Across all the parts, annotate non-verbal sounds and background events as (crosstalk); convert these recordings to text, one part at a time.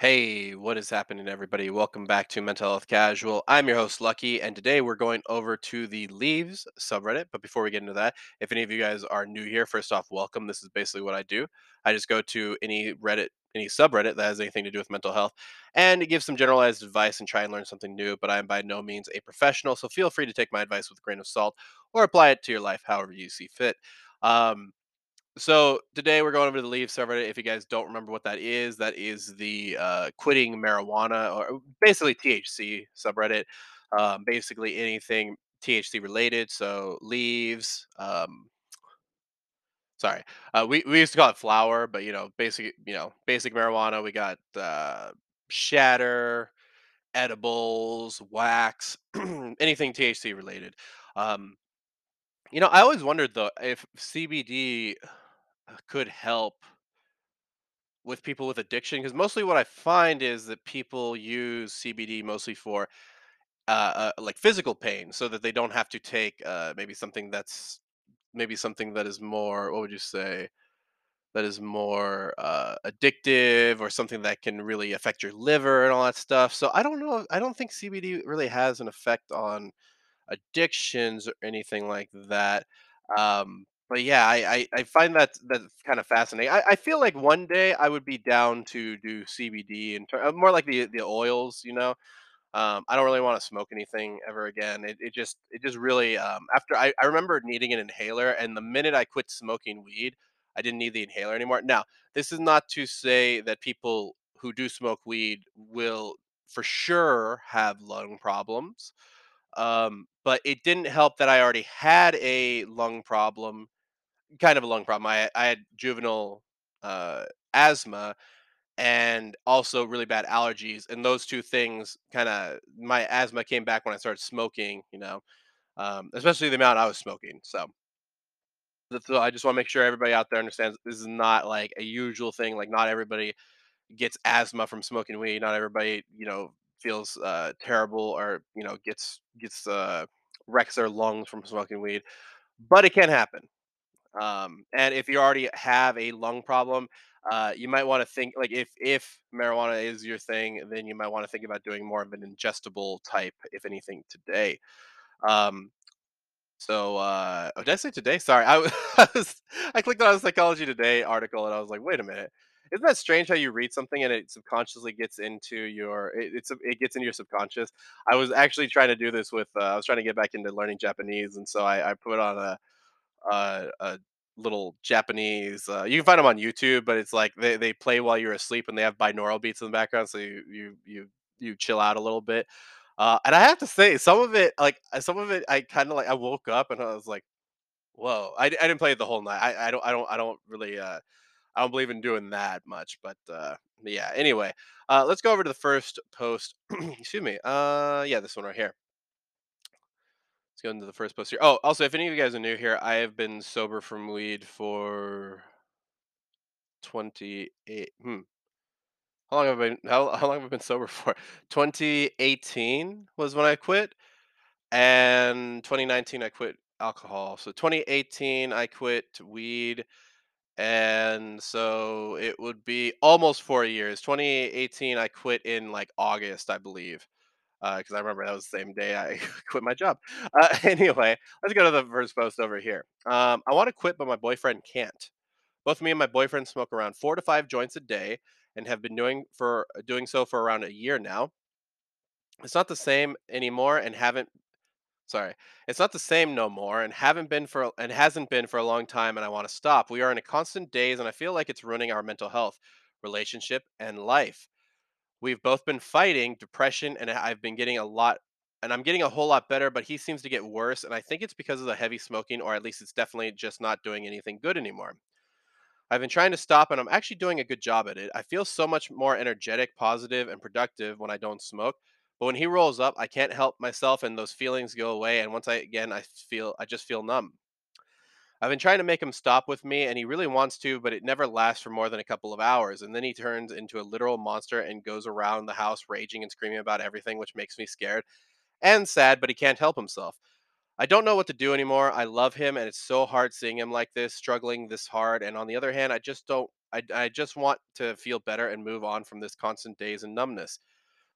Hey, what is happening, everybody? Welcome back to Mental Health Casual. I'm your host, Lucky, and today we're going over to the Leaves subreddit. But before we get into that, if any of you guys are new here, first off, welcome. This is basically what I do. I just go to any Reddit, any subreddit that has anything to do with mental health and give some generalized advice and try and learn something new. But I am by no means a professional, so feel free to take my advice with a grain of salt or apply it to your life however you see fit. Um, so today we're going over to the Leave subreddit. If you guys don't remember what that is, that is the uh, quitting marijuana or basically THC subreddit. Um, basically anything THC related. So leaves. Um, sorry, uh, we we used to call it flower, but you know, basic you know basic marijuana. We got uh, shatter, edibles, wax, (clears throat) anything THC related. Um, you know, I always wondered though if CBD could help with people with addiction because mostly what I find is that people use CBD mostly for uh, uh, like physical pain, so that they don't have to take uh, maybe something that's maybe something that is more what would you say that is more uh, addictive or something that can really affect your liver and all that stuff. So I don't know. I don't think CBD really has an effect on addictions or anything like that. Um, but yeah, I, I, I find that that's kind of fascinating. I, I feel like one day I would be down to do CBD and tur- uh, more like the the oils, you know. Um, I don't really want to smoke anything ever again. It, it just it just really um, after I, I remember needing an inhaler, and the minute I quit smoking weed, I didn't need the inhaler anymore. Now, this is not to say that people who do smoke weed will for sure have lung problems um, but it didn't help that I already had a lung problem, kind of a lung problem. I I had juvenile uh, asthma and also really bad allergies, and those two things kind of my asthma came back when I started smoking. You know, um, especially the amount I was smoking. So. So I just want to make sure everybody out there understands this is not like a usual thing. Like not everybody gets asthma from smoking weed. Not everybody, you know, feels uh, terrible or you know gets gets uh, wrecks their lungs from smoking weed, but it can happen. Um, and if you already have a lung problem, uh, you might want to think like if if marijuana is your thing, then you might want to think about doing more of an ingestible type, if anything, today. Um, so, uh, oh, did I say today? Sorry, I was, (laughs) I was I clicked on a Psychology Today article and I was like, wait a minute, isn't that strange how you read something and it subconsciously gets into your it, it's it gets into your subconscious? I was actually trying to do this with uh, I was trying to get back into learning Japanese, and so I, I put on a a, a little Japanese. Uh, you can find them on YouTube, but it's like they, they play while you're asleep and they have binaural beats in the background, so you you you you chill out a little bit. Uh, and I have to say, some of it, like uh, some of it, I kind of like. I woke up and I was like, "Whoa!" I, I didn't play it the whole night. I, I don't I don't I don't really uh I don't believe in doing that much, but uh yeah. Anyway, uh let's go over to the first post. (clears throat) Excuse me. Uh yeah, this one right here. Let's go into the first post here. Oh, also, if any of you guys are new here, I have been sober from weed for 28. Hmm. How long have I been? How, how long have I been sober (laughs) for? 2018 was when I quit, and 2019 I quit alcohol. So 2018 I quit weed, and so it would be almost four years. 2018 I quit in like August, I believe because I remember that was the same day I (laughs) quit my job. Uh, (laughs) anyway, let's go to the first post over here. Um, I want to quit, but my boyfriend can't. Both me and my boyfriend smoke around four to five joints a day, and have been doing for doing so for around a year now. It's not the same anymore, and haven't. Sorry, it's not the same no more, and haven't been for and hasn't been for a long time. And I want to stop. We are in a constant daze, and I feel like it's ruining our mental health, relationship, and life. We've both been fighting depression, and I've been getting a lot and I'm getting a whole lot better, but he seems to get worse, and I think it's because of the heavy smoking, or at least it's definitely just not doing anything good anymore. I've been trying to stop, and I'm actually doing a good job at it. I feel so much more energetic, positive, and productive when I don't smoke. But when he rolls up, I can't help myself, and those feelings go away. And once I again, I feel I just feel numb. I've been trying to make him stop with me, and he really wants to, but it never lasts for more than a couple of hours. And then he turns into a literal monster and goes around the house raging and screaming about everything, which makes me scared and sad, but he can't help himself. I don't know what to do anymore. I love him, and it's so hard seeing him like this, struggling this hard. And on the other hand, I just don't I I just want to feel better and move on from this constant daze and numbness.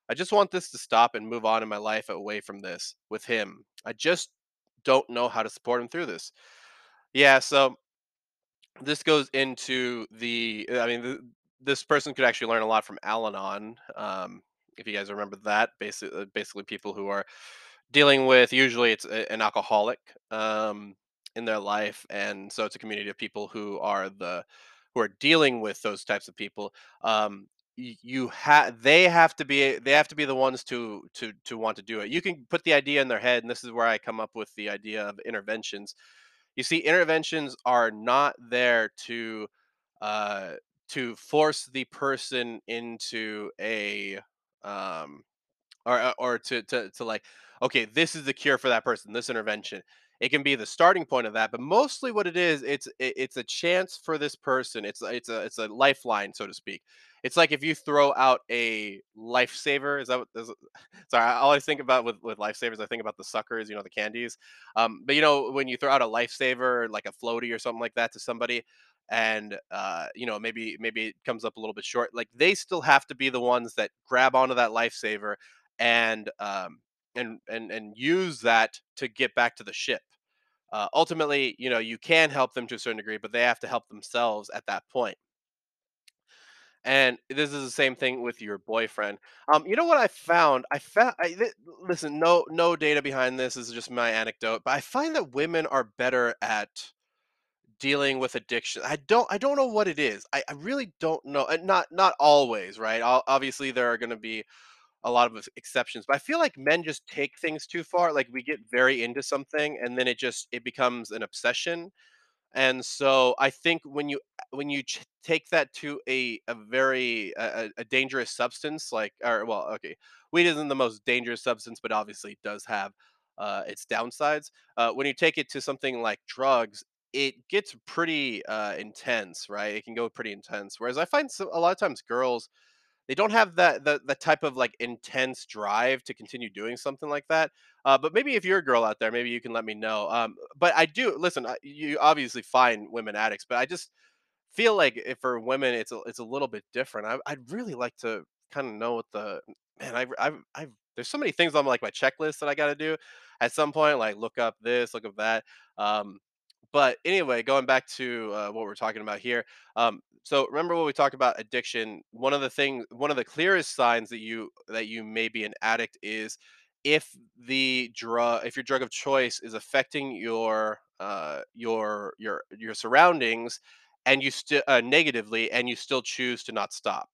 I just want this to stop and move on in my life away from this with him. I just don't know how to support him through this. Yeah, so this goes into the I mean, th this person could actually learn a lot from Al-Anon, um, if you guys remember that, basically basically people who are dealing with usually it's a an alcoholic, um, in their life, and so it's a community of people who are the who are dealing with those types of people. Um, you have they have to be they have to be the ones to to to want to do it. You can put the idea in their head, and this is where I come up with the idea of interventions. You see, interventions are not there to uh, to force the person into a um, or uh, or to to to like, okay, this is the cure for that person, this intervention. It can be the starting point of that, but mostly what it is, it's it's a chance for this person. It's it's a it's a lifeline, so to speak. It's like if you throw out a lifesaver. Is that what? Is, (laughs) sorry, I always think about with with lifesavers. I think about the suckers, you know, the candies. Um, but you know, when you throw out a lifesaver, like a floaty or something like that, to somebody, and uh, you know, maybe maybe it comes up a little bit short. Like they still have to be the ones that grab onto that lifesaver and um, and and and use that to get back to the ship. Uh, ultimately, you know, you can help them to a certain degree, but they have to help themselves at that point. And this is the same thing with your boyfriend. Um, you know what I found? I found. I, th- listen, no, no data behind this. This is just my anecdote, but I find that women are better at dealing with addiction. I don't. I don't know what it is. I, I really don't know. And not not always, right? Ob- Obviously, there are going to be a lot of exceptions but i feel like men just take things too far like we get very into something and then it just it becomes an obsession and so i think when you when you ch- take that to a a very a, a dangerous substance like or well okay weed isn't the most dangerous substance but obviously does have uh, its downsides uh, when you take it to something like drugs it gets pretty uh, intense right? It can go pretty intense whereas i find so, a lot of times girls they don't have that the the type of like intense drive to continue doing something like that. Uh, but maybe if you're a girl out there, maybe you can let me know. Um, but I do listen. You obviously find women addicts, but I just feel like for women it's a it's a little bit different. I, I'd really like to kind of know what the man. I I I there's so many things on like my checklist that I got to do at some point. Like look up this, look up that. Um, but anyway, going back to uh, what we're talking about here. Um, so remember when we talked about addiction. One of the things, one of the clearest signs that you that you may be an addict is if the drug, if your drug of choice is affecting your uh, your your your surroundings and you still uh, negatively and you still choose to not stop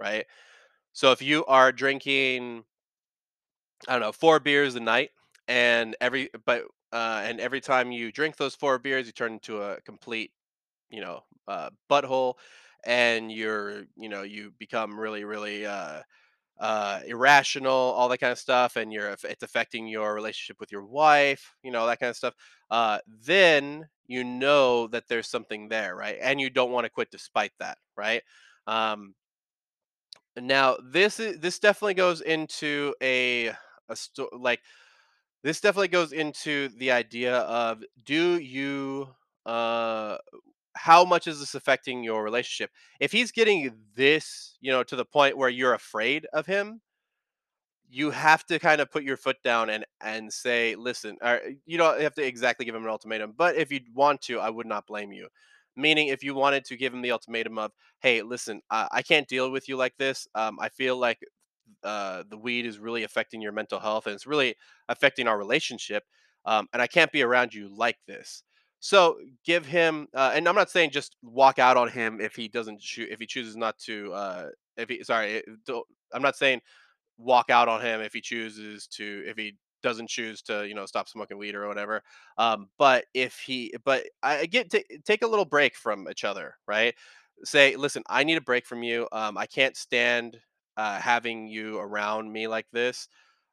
right so if you are drinking i don't know four beers a night and every but uh and every time you drink those four beers you turn into a complete you know uh butthole and you're you know you become really really uh uh, irrational, all that kind of stuff, and you're it's affecting your relationship with your wife, you know that kind of stuff. Uh, then you know that there's something there, right? And you don't want to quit despite that, right? Um, now this is this definitely goes into a a sto- like this definitely goes into the idea of do you uh how much is this affecting your relationship if he's getting this you know to the point where you're afraid of him you have to kind of put your foot down and and say, listen, or you don't have to exactly give him an ultimatum, but if you want to, I would not blame you. Meaning, if you wanted to give him the ultimatum of, hey, listen, uh, I can't deal with you like this. Um, I feel like uh, the weed is really affecting your mental health and it's really affecting our relationship. Um, and I can't be around you like this. So give him, uh, and I'm not saying just walk out on him if he doesn't shoot, if he chooses not to, uh, if he, sorry, don't, I'm not saying walk out on him if he chooses to if he doesn't choose to you know stop smoking weed or whatever um but if he but i get to take a little break from each other right say listen i need a break from you um i can't stand uh having you around me like this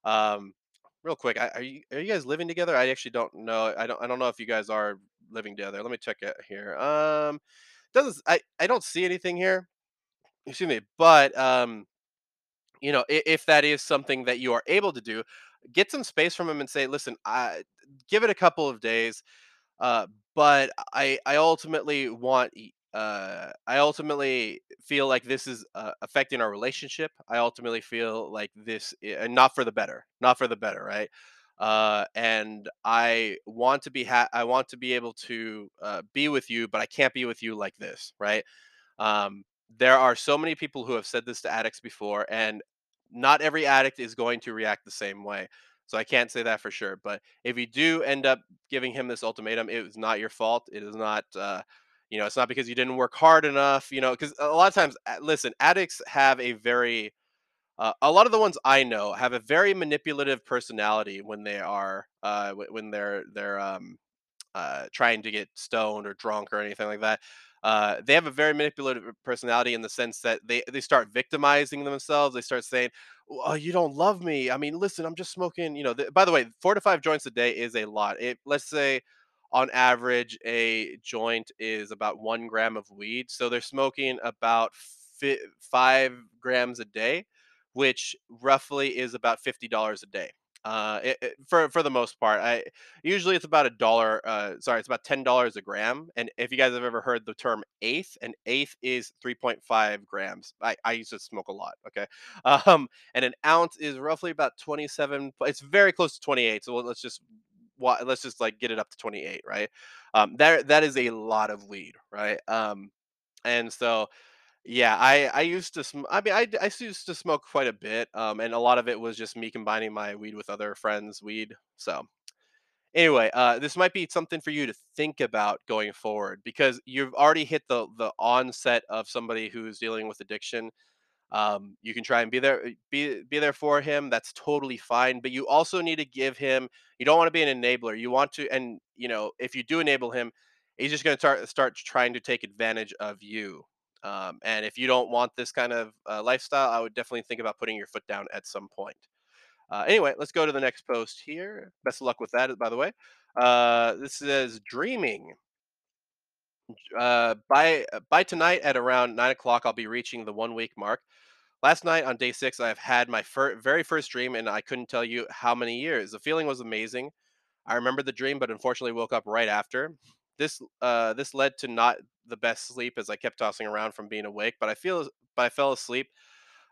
um real quick are you are you guys living together i actually don't know i don't i don't know if you guys are living together let me check it here um doesn't i i don't see anything here excuse me but um you know, i- if that is something that you are able to do, get some space from him and say, listen, I give it a couple of days. Uh, but I, I ultimately want, uh, I ultimately feel like this is uh, affecting our relationship. I ultimately feel like this, and not for the better, not for the better, right? Uh, and I want to be ha- I want to be able to uh, be with you, but I can't be with you like this, right? Um, there are so many people who have said this to addicts before, and not every addict is going to react the same way. So I can't say that for sure. But if you do end up giving him this ultimatum, it was not your fault. It is not, uh, you know, it's not because you didn't work hard enough. You know, because a lot of times, listen, addicts have a very, uh, a lot of the ones I know have a very manipulative personality when they are, uh, when they're they're um, uh, trying to get stoned or drunk or anything like that. Uh, they have a very manipulative personality in the sense that they they start victimizing themselves. They start saying, "Oh, you don't love me. I mean, listen, I'm just smoking." You know. By the way, four to five joints a day is a lot. It let's say on average a joint is about one gram of weed, so they're smoking about fi- five grams a day, which roughly is about fifty dollars a day. Uh, it, it- for for the most part, I Usually it's about a dollar, uh, sorry, it's about $10 a gram. And if you guys have ever heard the term eighth, an eighth is 3.5 grams. I, I used to smoke a lot. Okay. (laughs) Um, and an ounce is roughly about 27. It's very close to 28. So let's just, let's just like get it up to 28, right? Um, that, that is a lot of weed, right? Um, and so, yeah, I I used to sm- I mean I I used to smoke quite a bit um and a lot of it was just me combining my weed with other friends' weed. So, Anyway, uh, this might be something for you to think about going forward because you've already hit the the onset of somebody who's dealing with addiction. Um, you can try and be there, be be there for him. That's totally fine. But you also need to give him. You don't want to be an enabler. You want to, and you know, if you do enable him, he's just going to start start trying to take advantage of you. Um, and if you don't want this kind of uh, lifestyle, I would definitely think about putting your foot down at some point. Uh, anyway, let's go to the next post here. Best of luck with that, by the way. Uh, this says dreaming. Uh, by uh, by tonight at around nine o'clock, I'll be reaching the one week mark. Last night on day six, I've had my fir- very first dream, and I couldn't tell you how many years. The feeling was amazing. I remember the dream, but unfortunately woke up right after. This uh, this led to not the best sleep as I kept tossing around from being awake. But I feel, but I fell asleep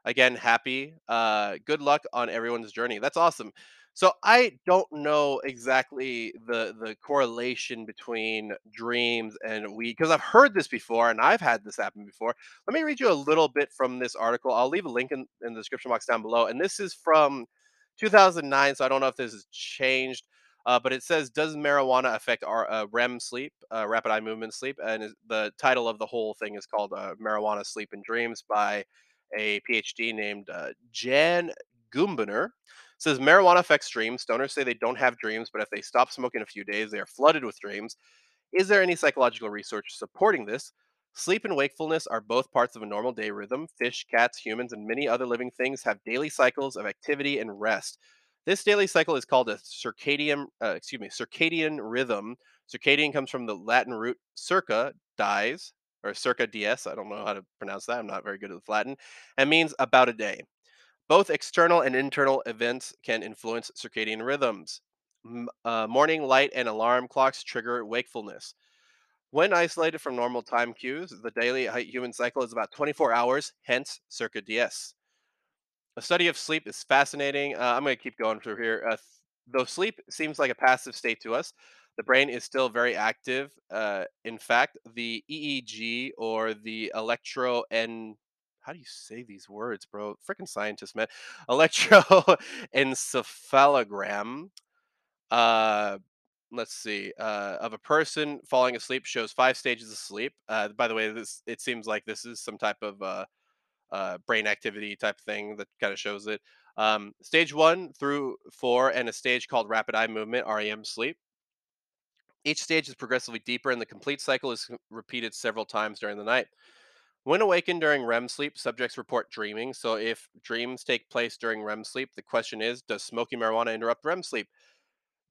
again happy uh good luck on everyone's journey that's awesome so i don't know exactly the the correlation between dreams and we because i've heard this before and i've had this happen before. Let me read you a little bit from this article. I'll leave a link in, in the description box down below and this is from 2009 so i don't know if this has changed uh, but it says does marijuana affect our uh, rem sleep uh, rapid eye movement sleep? And the title of the whole thing is called uh, marijuana sleep and dreams by a PhD named uh, Jann Gumbiner says marijuana affects dreams. Stoners say they don't have dreams, but if they stop smoking a few days, they are flooded with dreams. Is there any psychological research supporting this? Sleep and wakefulness are both parts of a normal day rhythm. Fish, cats, humans, and many other living things have daily cycles of activity and rest. This daily cycle is called a circadian, uh, excuse me, circadian rhythm. Circadian comes from the Latin root circa, dies, or circa dies. I don't know how to pronounce that. I'm not very good at Latin, and means about a day. Both external and internal events can influence circadian rhythms. M- uh, morning light and alarm clocks trigger wakefulness. When isolated from normal time cues, the daily hu- human cycle is about 24 hours, hence circa dies. A study of sleep is fascinating. Uh, I'm going to keep going through here. Uh, th- though sleep seems like a passive state to us, the brain is still very active. Uh, in fact, the EEG or the electro and how do you say these words, bro? Freaking scientist, man. (laughs) Electroencephalogram. Uh, let's see. Uh, of a person falling asleep shows five stages of sleep. Uh, by the way, this it seems like this is some type of uh, uh, brain activity type thing that kind of shows it. Um, stage one through four, and a stage called rapid eye movement (REM sleep). Each stage is progressively deeper, and the complete cycle is repeated several times during the night. When awakened during REM sleep, subjects report dreaming. So, if dreams take place during REM sleep, the question is Does smoking marijuana interrupt REM sleep?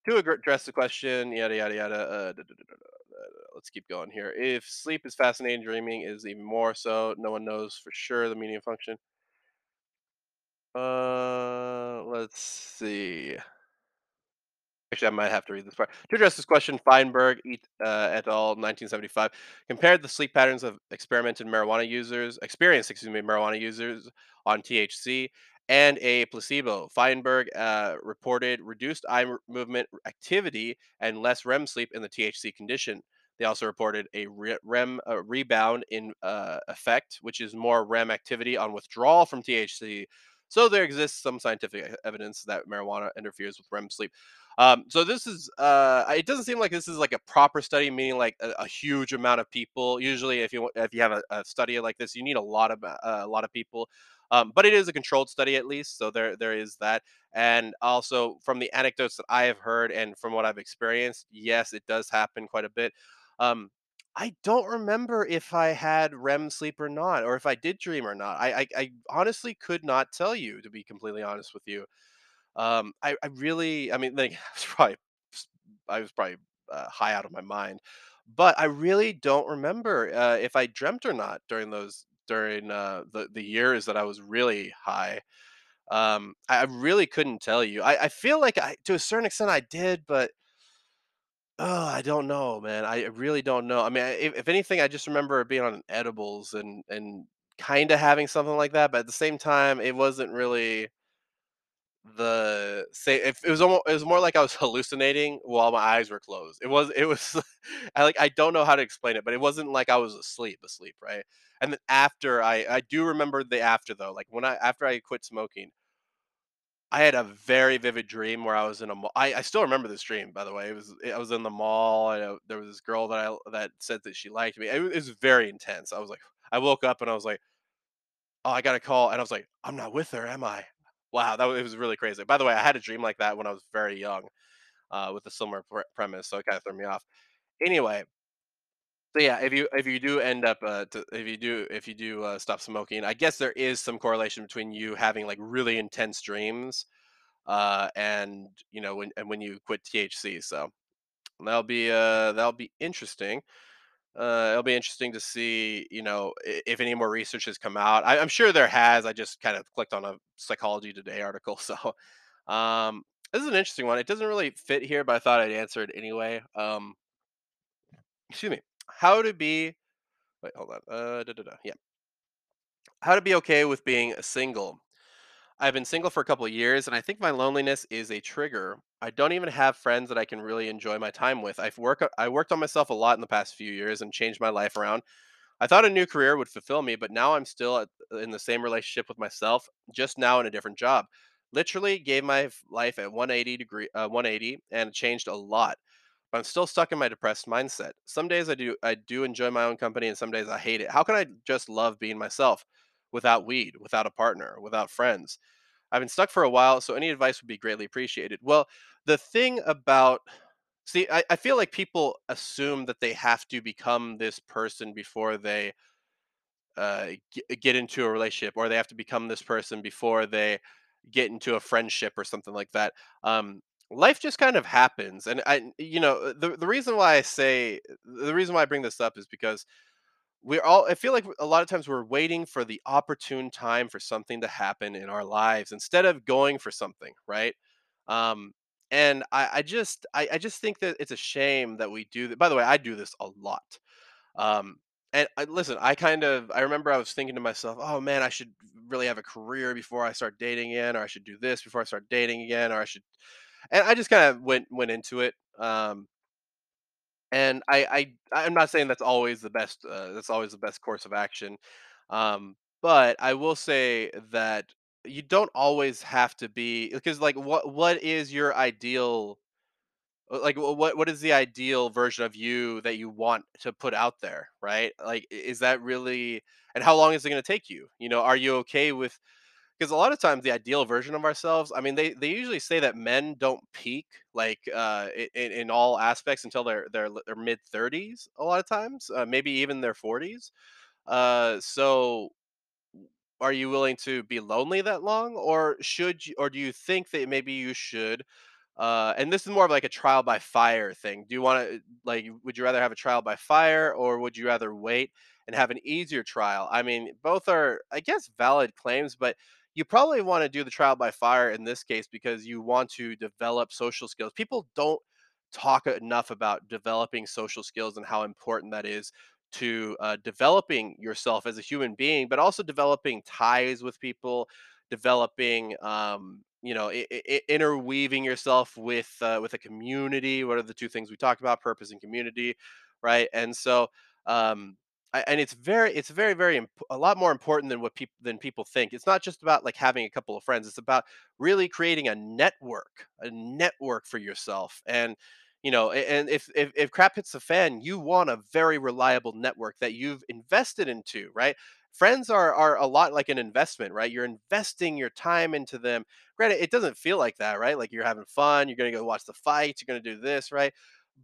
To address the question, yada, yada, yada, uh, da- da- da- let's keep going here. If sleep is fascinating, dreaming is even more so. No one knows for sure the meaning and function. Uh, let's see. Actually, I might have to read this part. To address this question, Feinberg et, uh, et al. 1975 compared the sleep patterns of experimented marijuana users, experienced, excuse me, marijuana users on THC and a placebo. Feinberg uh, reported reduced eye movement activity and less REM sleep in the THC condition. They also reported a REM uh, rebound in uh, effect, which is more REM activity on withdrawal from THC. So there exists some scientific evidence that marijuana interferes with REM sleep. Um, so this is uh, it doesn't seem like this is like a proper study, meaning like a, a huge amount of people. Usually, if you if you have a, a study like this, you need a lot of uh, a lot of people. Um, but it is a controlled study at least, so there there is that. And also from the anecdotes that I have heard and from what I've experienced, yes, it does happen quite a bit. Um, I don't remember if I had REM sleep or not, or if I did dream or not. I, I, I honestly could not tell you, to be completely honest with you. Um, I I really I mean, (laughs) like, I was probably I was probably, uh, high out of my mind, but I really don't remember, uh, if I dreamt or not during those during, uh, the the years that I was really high. Um, I I really couldn't tell you. I I feel like I to a certain extent I did, but, oh, I don't know, man. I really don't know. I mean, if if anything, I just remember being on edibles and and kinda having something like that, but at the same time, it wasn't really the say if it was almost it was more like I was (laughs) hallucinating while my eyes were closed. It was it was (laughs) I like I don't know how to explain it, but it wasn't like I was asleep, asleep, right? And then after I I do remember the after though, like when I after I quit smoking, I had a very vivid dream where I was in a mall. I, I still remember this dream, by the way. It was I was in the mall and uh, there was this girl that I that said that she liked me. It, was- it was very intense. I was like, I woke up and I was like, oh, I got a call, and I was like, I'm not with her, am I? Wow, that was, it was really crazy. By the way, I had a dream like that when I was very young, uh, with a similar pre- premise, so it kind of threw me off. Anyway, so yeah, if you if you do end up uh, to, if you do if you do uh, stop smoking, I guess there is some correlation between you having like really intense dreams, uh, and you know when and when you quit THC. So that'll be uh that'll be interesting. Uh, it'll be interesting to see, you know, if any more research has come out. I, I'm sure there has. I just kind of clicked on a Psychology Today article, (laughs) so um, this is an interesting one. It doesn't really fit here, but I thought I'd answer it anyway. Um, excuse me. How to be? Wait, hold on. Uh, da, da, da. Yeah. How to be okay with being single? I've been single for a couple years, and I think my loneliness is a trigger. I don't even have friends that I can really enjoy my time with. I've worked I worked on myself a lot in the past few years and changed my life around I thought a new career would fulfill me, but now I'm still at, in the same relationship with myself, just now in a different job. Literally gave my life at 180 degree, uh, 180, and changed a lot. But I'm still stuck in my depressed mindset. Some days I do, I do enjoy my own company, and some days I hate it. How can I just love being myself, without weed, without a partner, without friends? I've been stuck for a while, so any advice would be greatly appreciated. Well, the thing about See, I, I feel like people assume that they have to become this person before they uh, g- get into a relationship, or they have to become this person before they get into a friendship or something like that. Um, life just kind of happens, and I, you know, the the reason why I say the reason why I bring this up is because we're all. I feel like a lot of times we're waiting for the opportune time for something to happen in our lives instead of going for something, right? Um, and I, I just I, I just think that it's a shame that we do that. By the way, I do this a lot. Um, and I, listen, I kind of I remember I was thinking to myself, oh man, I should really have a career before I start dating again, or I should do this before I start dating again, or I should. And I just kind of went went into it. Um, and I, I I'm not saying that's always the best. Uh, that's always the best course of action. Um, but I will say that you don't always have to be because like what what is your ideal uh, like what what is the ideal version of you that you want to put out there right like is that really and how long is it going to take you you know are you okay with because a lot of times the ideal version of ourselves i mean they they usually say that men don't peak like uh in, in all aspects until their their, mid 30s a lot of times uh, maybe even their 40s uh so are you willing to be lonely that long or should you or do you think that maybe you should uh, and this is more of like a trial by fire thing. Do you want to like? Would you rather have a trial by fire, or would you rather wait and have an easier trial. I mean, both are, I guess, valid claims, but you probably want to do the trial by fire in this case because you want to develop social skills. People don't talk enough about developing social skills and how important that is to uh, developing yourself as a human being, but also developing ties with people, developing, um, you know, I- I- interweaving yourself with uh, with a community. What are the two things we talked about? Purpose and community, right? And so, um, and it's very, it's very, very imp- a lot more important than what people than people think. It's not just about like having a couple of friends. It's about really creating a network, a network for yourself, and you know, and if if if crap hits the fan, you want a very reliable network that you've invested into, right? Friends are are a lot like an investment, right? You're investing your time into them. Granted, it doesn't feel like that, right? Like you're having fun, you're gonna go watch the fights, you're gonna do this, right?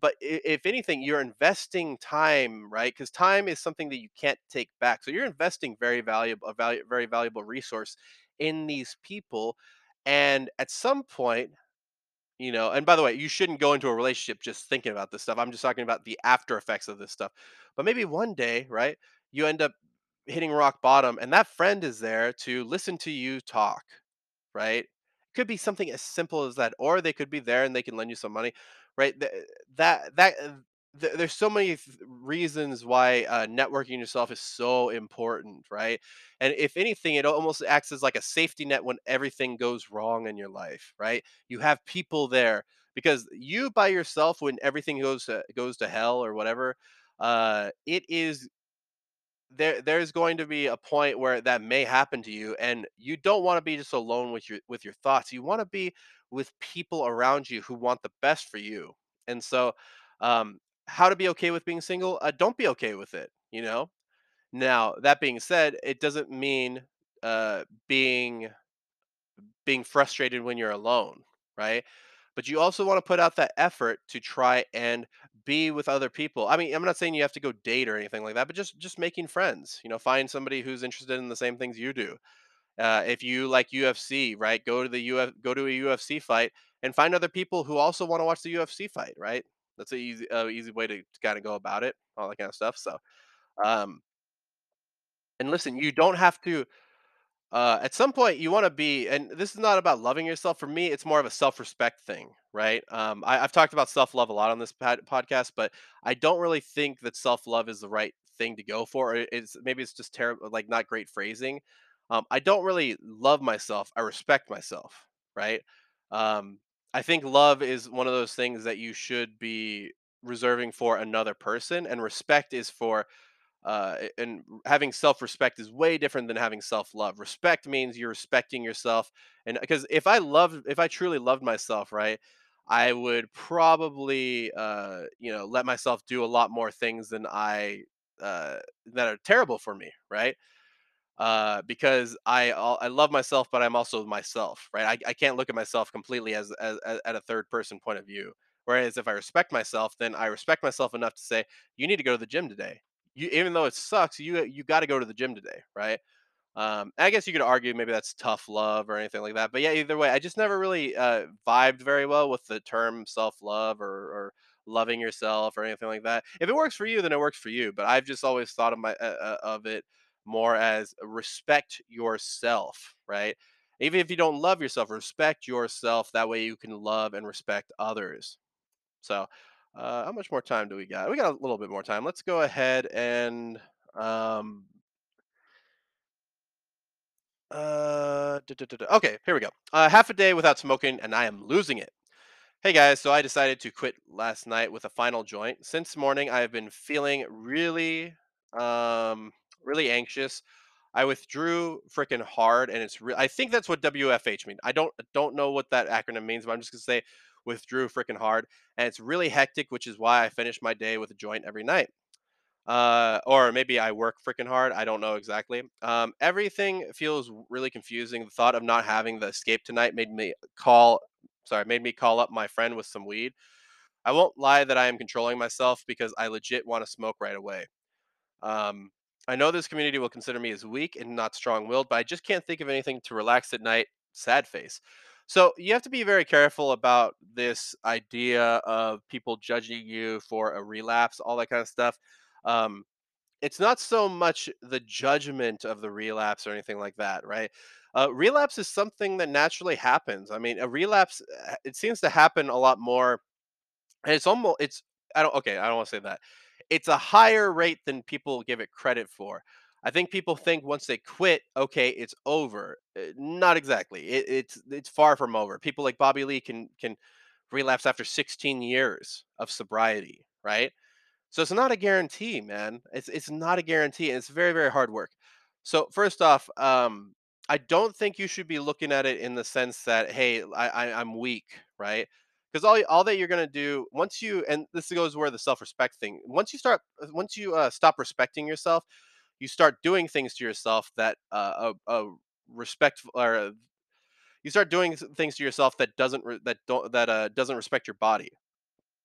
But if anything, you're investing time, right? Because time is something that you can't take back. So you're investing very valuable, a value, very valuable resource in these people. And at some point, you know, and by the way, you shouldn't go into a relationship just thinking about this stuff. I'm just talking about the after effects of this stuff. But maybe one day, right, you end up hitting rock bottom and that friend is there to listen to you talk, right? it Could be something as simple as that, or they could be there and they can lend you some money, right? Th- That that uh, there's so many reasons why uh, networking yourself is so important, right? And if anything, it almost acts as like a safety net when everything goes wrong in your life, right? You have people there because you by yourself, when everything goes to, goes to hell or whatever, uh, it is there there's going to be a point where that may happen to you and you don't want to be just alone with your with your thoughts you want to be with people around you who want the best for you and so um how to be okay with being single uh, don't be okay with it you know now that being said it doesn't mean uh being being frustrated when you're alone, right? But you also want to put out that effort to try and be with other people. I mean, I'm not saying you have to go date or anything like that, but just just making friends. You know, find somebody who's interested in the same things you do. Uh, if you like UFC, right? Go to the UF, go to a UFC fight and find other people who also want to watch the UFC fight, right? That's a easy, uh, easy way to, kind of go about it, all that kind of stuff. So, um, and listen, you don't have to uh, at some point you want to be and this is not about loving yourself for me it's more of a self-respect thing right um, I, i've talked about self-love a lot on this pod- podcast but i don't really think that self-love is the right thing to go for it's maybe it's just terrible like not great phrasing um, i don't really love myself i respect myself right um, i think love is one of those things that you should be reserving for another person and respect is for uh, and having self-respect is way different than having self-love. Respect means you're respecting yourself, and because if I loved, if I truly loved myself, right, I would probably, uh, you know, let myself do a lot more things than I uh, that are terrible for me, right? Uh, because I al- I love myself, but I'm also myself, right? I, I can't look at myself completely as, as, as at a third person point of view. Whereas if I respect myself, then I respect myself enough to say, you need to go to the gym today. You even though it sucks, you you got to go to the gym today, right? Um, I guess you could argue maybe that's tough love or anything like that. But yeah, either way, I just never really uh, vibed very well with the term self love or, or loving yourself or anything like that. If it works for you, then it works for you. But I've just always thought of my uh, uh, of it more as respect yourself, right? Even if you don't love yourself, respect yourself. That way you can love and respect others. So, uh, how much more time do we got? We got a little bit more time. Let's go ahead and um, Uh, duh, duh, duh. okay, here we go. Uh, half a day without smoking, and I am losing it. Hey guys, so I decided to quit last night with a final joint. Since morning, I have been feeling really, um, really anxious. I withdrew freaking hard, and it's. Re- I think that's what WFH means. I don't don't know what that acronym means, but I'm just gonna say withdrew freaking hard, and it's really hectic, which is why I finish my day with a joint every night. Uh, or maybe I work freaking hard. I don't know exactly. Um, everything feels really confusing. The thought of not having the escape tonight made me call. Sorry, made me call up my friend with some weed. I won't lie that I am controlling myself because I legit want to smoke right away. Um, I know this community will consider me as weak and not strong-willed, but I just can't think of anything to relax at night. Sad face. So you have to be very careful about this idea of people judging you for a relapse, all that kind of stuff. Um, it's not so much the judgment of the relapse or anything like that, right? Uh, relapse is something that naturally happens. I mean, a relapse, uh, it seems to happen a lot more and it's almost it's I don't okay, I don't want to say that. It's a higher rate than people give it credit for. I think people think once they quit, okay, it's over. Uh, Not exactly. It, it's it's far from over. People like Bobby Lee can can relapse after 16 years of sobriety, right? So it's not a guarantee, man. It's it's not a guarantee, and it's very very hard work. So first off, um, I don't think you should be looking at it in the sense that hey, I, I I'm weak, right? Because all all that you're gonna do once you and this goes where the self respect thing. Once you start, uh, once you uh, stop respecting yourself, you start doing things to yourself that uh, a, a respect or uh, you start doing things to yourself that doesn't that don't that uh, doesn't respect your body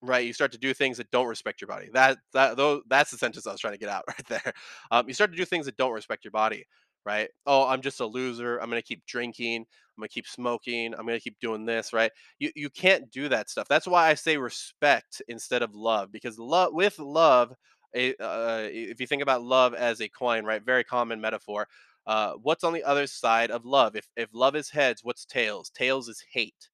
Right, you start to do things that don't respect your body. That that though that's the sentence I was trying to get out (laughs) right there. Um, you start to do things that don't respect your body, right? Oh, I'm just a loser. I'm gonna keep drinking. I'm gonna keep smoking. I'm gonna keep doing this, right? You you can't do that stuff. That's why I say respect instead of love, because love with love, eh, uh, if you think about love as a coin, right? Very common metaphor. Uh, what's on the other side of love? If if love is heads, what's tails? Tails is hate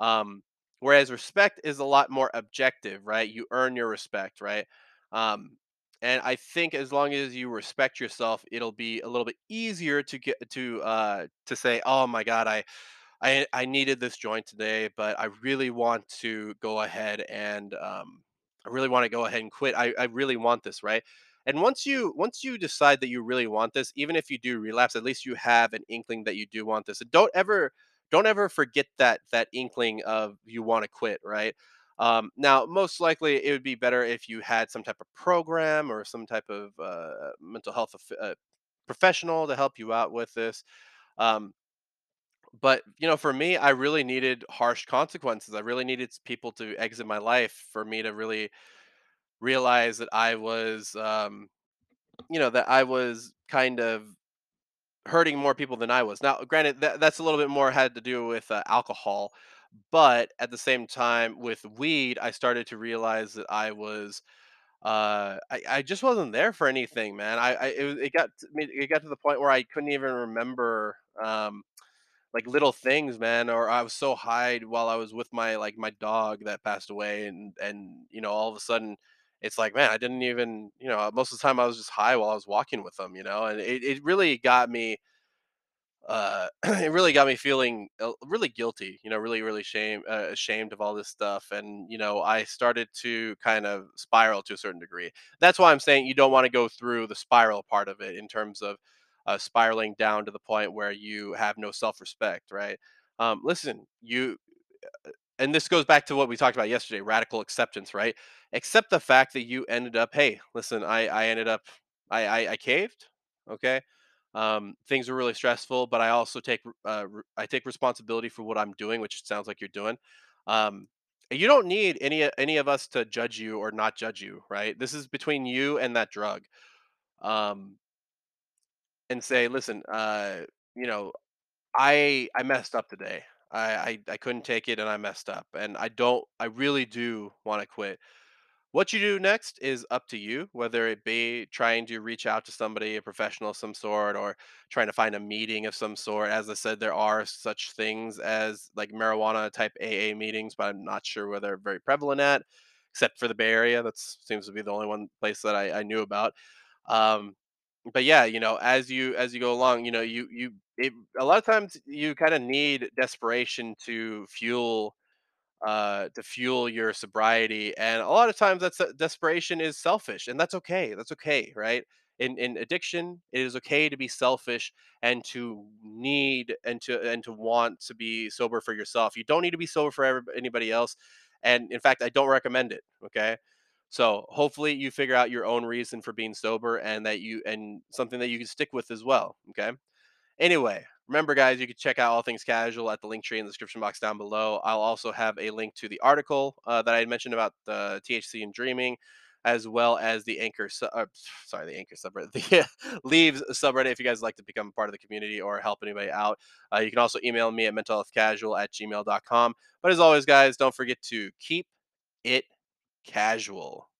um, whereas respect is a lot more objective, right? You earn your respect, right? Um, and I think as long as you respect yourself, it'll be a little bit easier to get to uh, to say, "Oh my God, I I I needed this joint today, but I really want to go ahead and um, I really want to go ahead and quit. I, I really want this, right? And once you once you decide that you really want this, even if you do relapse, at least you have an inkling that you do want this. And don't ever don't ever forget that that inkling of you want to quit, right? Um, now, most likely, it would be better if you had some type of program or some type of uh, mental health uh, professional to help you out with this. Um, but, you know, for me, I really needed harsh consequences. I really needed people to exit my life for me to really realize that I was, um, you know, that I was kind of hurting more people than I was. Now, granted, that, that's a little bit more had to do with uh, alcohol, but at the same time, with weed, I started to realize that I was, uh, I, I just wasn't there for anything, man. I, I it, it got me, it got to the point where I couldn't even remember. Um, like little things, man. Or I was so high while I was with my like my dog that passed away, and and you know all of a sudden it's like man, I didn't even you know most of the time I was just high while I was walking with them, you know, and it it really got me. Uh, (clears throat) it really got me feeling uh, really guilty, you know, really, really shame, uh, ashamed of all this stuff, and you know, I started to kind of spiral to a certain degree. That's why I'm saying you don't want to go through the spiral part of it in terms of uh, spiraling down to the point where you have no self-respect, right? Um, listen, you and this goes back to what we talked about yesterday radical acceptance right accept the fact that you ended up hey listen i i ended up i i, I caved okay um things were really stressful but i also take uh i take responsibility for what i'm doing which sounds like you're doing um you don't need any any of us to judge you or not judge you right this is between you and that drug um and say listen uh you know I I messed up today. I, I I couldn't take it and I messed up. And I don't I really do want to quit. What you do next is up to you, whether it be trying to reach out to somebody, a professional of some sort, or trying to find a meeting of some sort. As I said, there are such things as like marijuana type AA meetings, but I'm not sure whether they're very prevalent at, except for the Bay Area. That seems to be the only one place that I, I knew about. Um, but yeah, you know, as you as you go along, you know, you you it, a lot of times you kind of need desperation to fuel uh to fuel your sobriety and a lot of times that's desperation is selfish and that's okay that's okay right? In in addiction it is okay to be selfish and to need and to and to want to be sober for yourself. You don't need to be sober for anybody else and in fact i don't recommend it okay? So hopefully you figure out your own reason for being sober and that you and something that you can stick with as well okay? Anyway, remember, guys, you can check out all things casual at the link tree in the description box down below. I'll also have a link to the article uh, that I mentioned about the THC and dreaming, as well as the Anchor, su- uh, (sighs) sorry, the Anchor subreddit, (laughs) the Leaves subreddit. If you guys like to become part of the community or help anybody out, uh, you can also email me at mentalhealthcasual at gmail.com. But as always, guys, don't forget to keep it casual.